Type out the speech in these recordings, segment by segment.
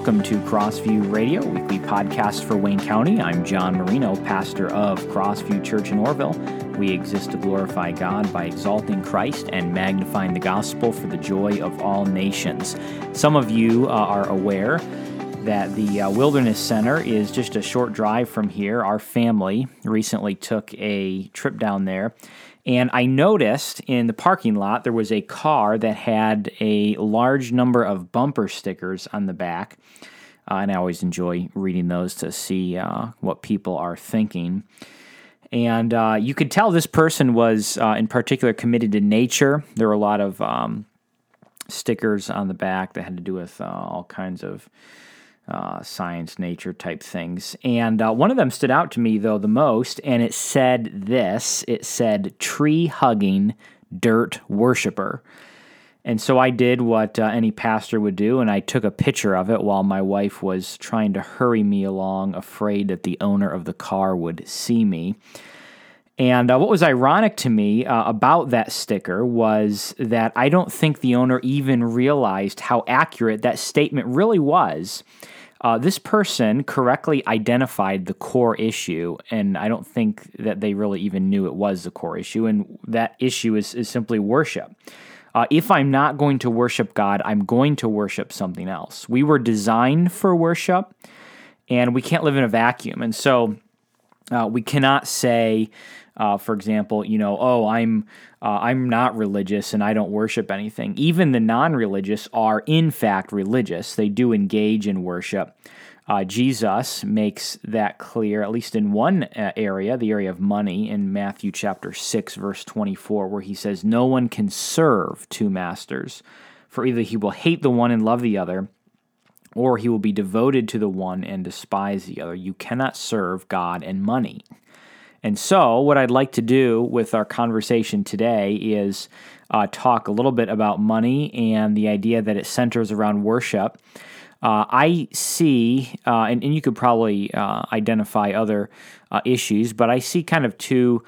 welcome to Crossview Radio, weekly podcast for Wayne County. I'm John Marino, pastor of Crossview Church in Orrville. We exist to glorify God by exalting Christ and magnifying the gospel for the joy of all nations. Some of you uh, are aware that the uh, Wilderness Center is just a short drive from here. Our family recently took a trip down there and I noticed in the parking lot there was a car that had a large number of bumper stickers on the back. Uh, and I always enjoy reading those to see uh, what people are thinking. And uh, you could tell this person was, uh, in particular, committed to nature. There were a lot of um, stickers on the back that had to do with uh, all kinds of uh, science, nature type things. And uh, one of them stood out to me, though, the most, and it said this it said, tree hugging dirt worshiper. And so I did what uh, any pastor would do, and I took a picture of it while my wife was trying to hurry me along, afraid that the owner of the car would see me. And uh, what was ironic to me uh, about that sticker was that I don't think the owner even realized how accurate that statement really was. Uh, this person correctly identified the core issue, and I don't think that they really even knew it was the core issue. And that issue is, is simply worship. Uh, if I'm not going to worship God, I'm going to worship something else. We were designed for worship, and we can't live in a vacuum. And so uh, we cannot say, uh, for example, you know, oh, I'm uh, I'm not religious and I don't worship anything. Even the non-religious are in fact religious. They do engage in worship. Uh, Jesus makes that clear, at least in one uh, area, the area of money, in Matthew chapter 6, verse 24, where he says, No one can serve two masters, for either he will hate the one and love the other, or he will be devoted to the one and despise the other. You cannot serve God and money. And so, what I'd like to do with our conversation today is uh, talk a little bit about money and the idea that it centers around worship. Uh, I see, uh, and, and, you could probably uh, identify other uh, issues, but I see kind of two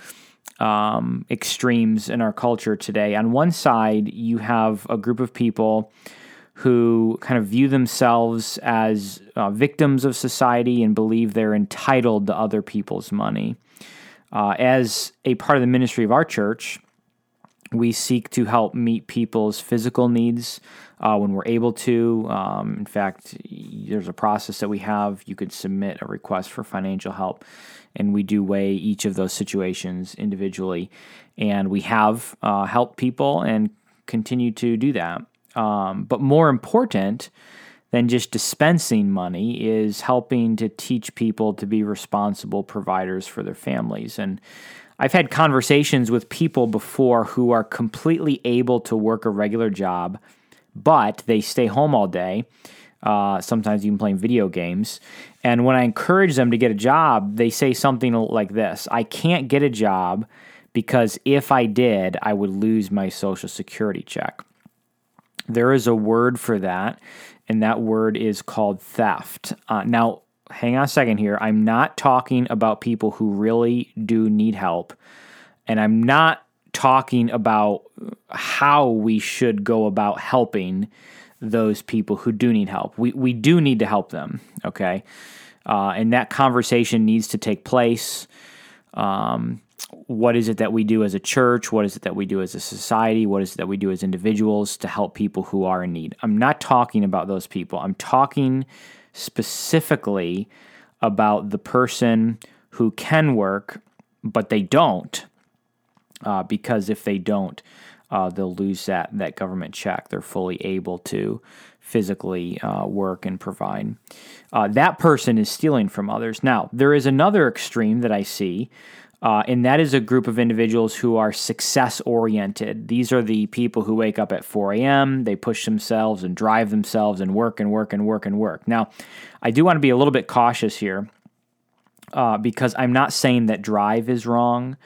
um, extremes in our culture today. On one side, you have a group of people who kind of view themselves as uh, victims of society and believe they're entitled to other people's money. Uh, as a part of the ministry of our church, we seek to help meet people's physical needs uh, when we're able to. Um, in fact, there's a process that we have. You could submit a request for financial help, and we do weigh each of those situations individually. And we have uh, helped people and continue to do that. Um, but more important, than just dispensing money is helping to teach people to be responsible providers for their families. And I've had conversations with people before who are completely able to work a regular job, but they stay home all day. Uh, sometimes even playing video games. And when I encourage them to get a job, they say something like this I can't get a job because if I did, I would lose my Social Security check. There is a word for that and that word is called theft. Uh, now, hang on a second here. I'm not talking about people who really do need help, and I'm not talking about how we should go about helping those people who do need help. We, we do need to help them, okay? Uh, and that conversation needs to take place. Um, what is it that we do as a church? What is it that we do as a society? What is it that we do as individuals to help people who are in need? I'm not talking about those people. I'm talking specifically about the person who can work, but they don't, uh, because if they don't, uh, they'll lose that that government check. They're fully able to physically uh, work and provide. Uh, that person is stealing from others. Now, there is another extreme that I see uh, and that is a group of individuals who are success oriented. These are the people who wake up at 4 a.m., they push themselves and drive themselves and work and work and work and work. Now, I do want to be a little bit cautious here uh, because I'm not saying that drive is wrong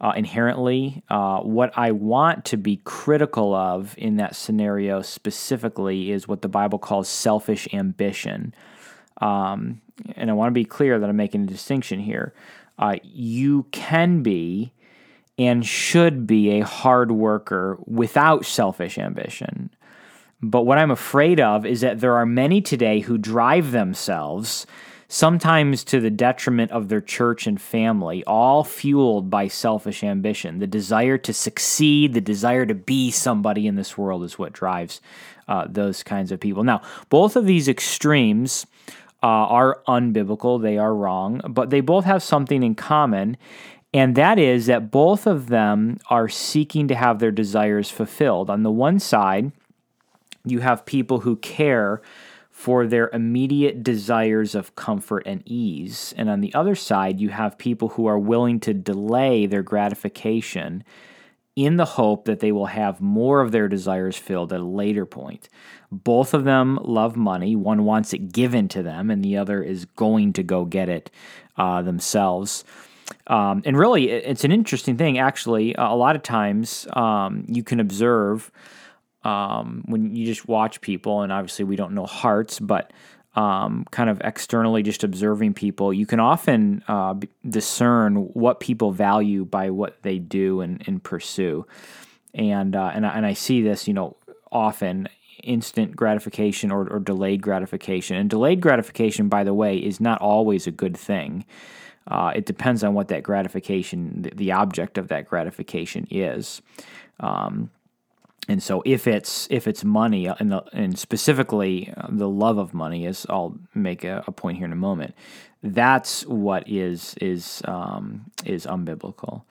uh, inherently. Uh, what I want to be critical of in that scenario specifically is what the Bible calls selfish ambition. Um, and I want to be clear that I'm making a distinction here uh, you can be and should be a hard worker without selfish ambition. But what I'm afraid of is that there are many today who drive themselves, sometimes to the detriment of their church and family, all fueled by selfish ambition. The desire to succeed, the desire to be somebody in this world is what drives uh, those kinds of people. Now, both of these extremes uh, are unbiblical, they are wrong, but they both have something in common. And that is that both of them are seeking to have their desires fulfilled. On the one side, you have people who care for their immediate desires of comfort and ease. And on the other side, you have people who are willing to delay their gratification in the hope that they will have more of their desires filled at a later point. Both of them love money. One wants it given to them, and the other is going to go get it uh, themselves. Um, and really, it's an interesting thing, actually. A lot of times um, you can observe um, when you just watch people, and obviously we don't know hearts, but um, kind of externally just observing people, you can often uh, discern what people value by what they do and, and pursue. And uh, and I, and I see this, you know, often instant gratification or, or delayed gratification. And delayed gratification, by the way, is not always a good thing. Uh, it depends on what that gratification, the, the object of that gratification is. Um, and so if it's if it's money uh, and, the, and specifically uh, the love of money is I'll make a, a, point here in a moment. That's what is is um, is unbiblical.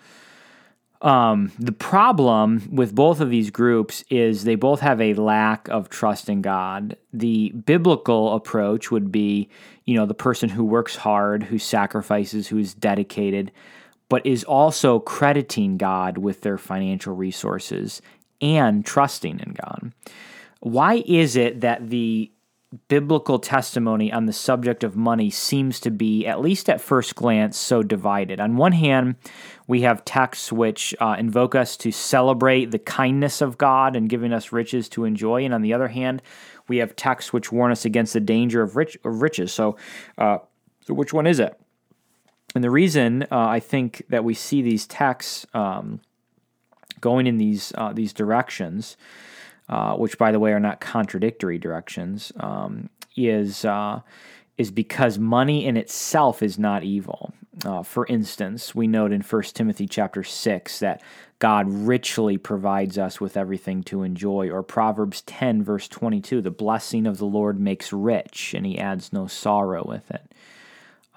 Um, the problem with both of these groups is they both have a lack of trust in God. The biblical approach would be, you know, the person who works hard, who sacrifices, who's dedicated, but is also crediting God with their financial resources and trusting in God. Why is it that the biblical testimony on the subject of money seems to be, at least at first glance, so divided? On one hand, we have texts which uh, invoke us to celebrate the kindness of God and giving us riches to enjoy. And on the other hand, we have texts which warn us against the danger of, rich, of riches. So, uh, so, which one is it? And the reason uh, I think that we see these texts um, going in these uh, these directions, uh, which by the way are not contradictory directions, um, is uh, is because money in itself is not evil. Uh, for instance, we note in 1 Timothy chapter 6 that God richly provides us with everything to enjoy, or Proverbs 10, verse 22, the blessing of the Lord makes rich, and he adds no sorrow with it.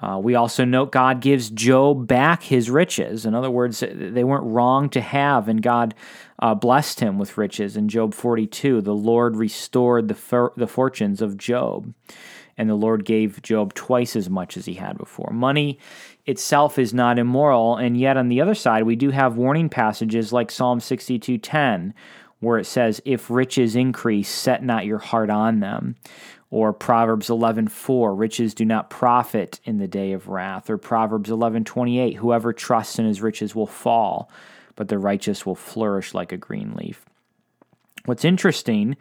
Uh, we also note God gives Job back his riches. In other words, they weren't wrong to have, and God uh, blessed him with riches. In Job 42, the Lord restored the, for- the fortunes of Job, and the Lord gave Job twice as much as he had before. Money itself is not immoral, and yet on the other side, we do have warning passages like Psalm 62:10, where it says, "If riches increase, set not your heart on them." Or Proverbs 11:4 riches do not profit in the day of wrath or Proverbs 11:28 whoever trusts in his riches will fall but the righteous will flourish like a green leaf. What's interesting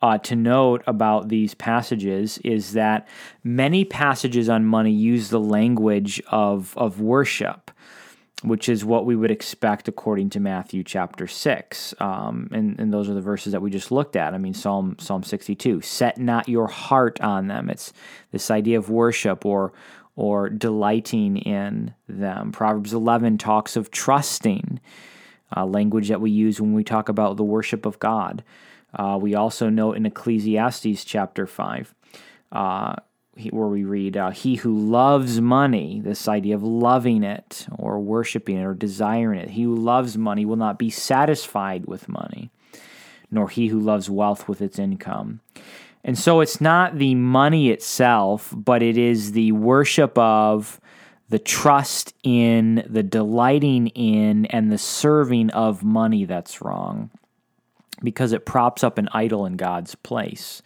uh, to note about these passages is that many passages on money use the language of, of worship which is what we would expect according to Matthew chapter 6. Um, and, and those are the verses that we just looked at. I mean, Psalm, Psalm 62 set not your heart on them. It's this idea of worship or, or delighting in them. Proverbs 11 talks of trusting, uh, language that we use when we talk about the worship of God. Uh, we also note in Ecclesiastes chapter 5. Uh, where we read, uh, He who loves money, this idea of loving it or worshiping it or desiring it, he who loves money will not be satisfied with money, nor he who loves wealth with its income. And so it's not the money itself, but it is the worship of, the trust in, the delighting in, and the serving of money that's wrong because it props up an idol in God's place.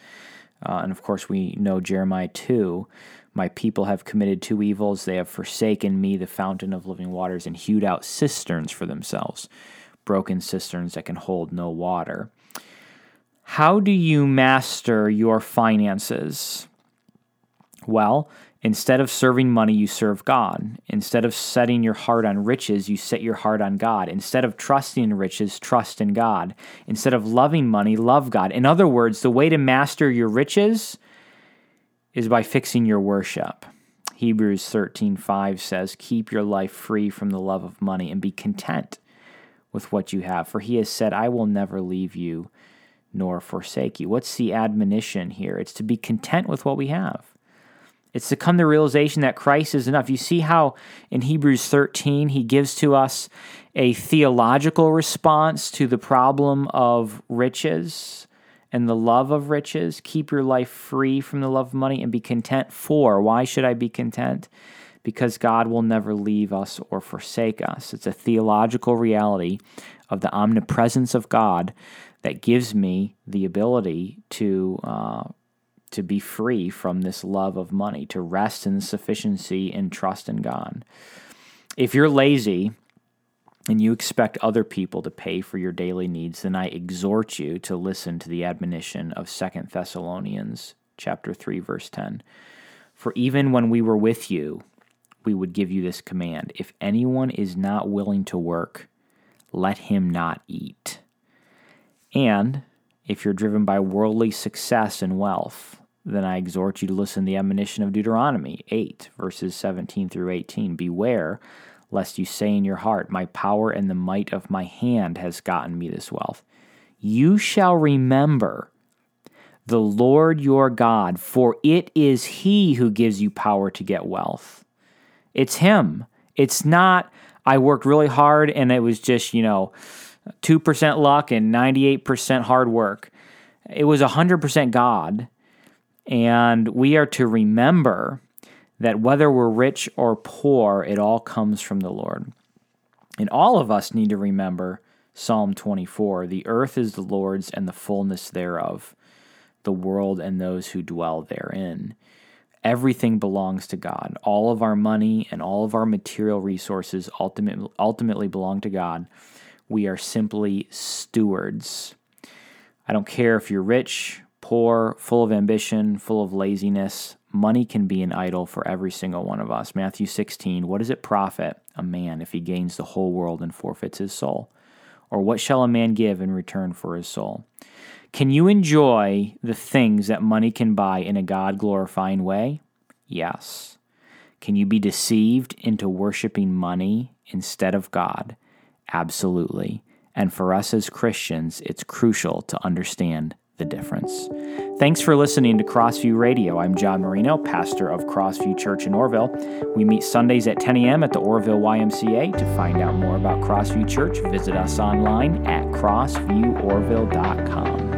Uh, and of course, we know Jeremiah 2 My people have committed two evils. They have forsaken me, the fountain of living waters, and hewed out cisterns for themselves, broken cisterns that can hold no water. How do you master your finances? Well, Instead of serving money, you serve God. Instead of setting your heart on riches, you set your heart on God. Instead of trusting in riches, trust in God. Instead of loving money, love God. In other words, the way to master your riches is by fixing your worship. Hebrews 13:5 says, "Keep your life free from the love of money and be content with what you have, for he has said, I will never leave you nor forsake you." What's the admonition here? It's to be content with what we have. It's to come to the realization that Christ is enough. You see how in Hebrews 13 he gives to us a theological response to the problem of riches and the love of riches. Keep your life free from the love of money and be content for. Why should I be content? Because God will never leave us or forsake us. It's a theological reality of the omnipresence of God that gives me the ability to uh, to be free from this love of money, to rest in sufficiency and trust in God. If you're lazy and you expect other people to pay for your daily needs, then I exhort you to listen to the admonition of Second Thessalonians chapter 3 verse 10. For even when we were with you, we would give you this command, if anyone is not willing to work, let him not eat. And if you're driven by worldly success and wealth, then I exhort you to listen to the admonition of Deuteronomy 8, verses 17 through 18. Beware lest you say in your heart, My power and the might of my hand has gotten me this wealth. You shall remember the Lord your God, for it is He who gives you power to get wealth. It's Him. It's not, I worked really hard and it was just, you know, 2% luck and 98% hard work. It was 100% God and we are to remember that whether we're rich or poor, it all comes from the Lord. And all of us need to remember Psalm 24 the earth is the Lord's and the fullness thereof, the world and those who dwell therein. Everything belongs to God. All of our money and all of our material resources ultimately, ultimately belong to God. We are simply stewards. I don't care if you're rich poor, full of ambition, full of laziness. Money can be an idol for every single one of us. Matthew 16, what does it profit a man if he gains the whole world and forfeits his soul? Or what shall a man give in return for his soul? Can you enjoy the things that money can buy in a God glorifying way? Yes. Can you be deceived into worshiping money instead of God? Absolutely. And for us as Christians, it's crucial to understand the difference. Thanks for listening to Crossview Radio. I'm John Marino, pastor of Crossview Church in Orrville. We meet Sundays at 10 a.m. at the Orrville YMCA. To find out more about Crossview Church, visit us online at crossvieworville.com.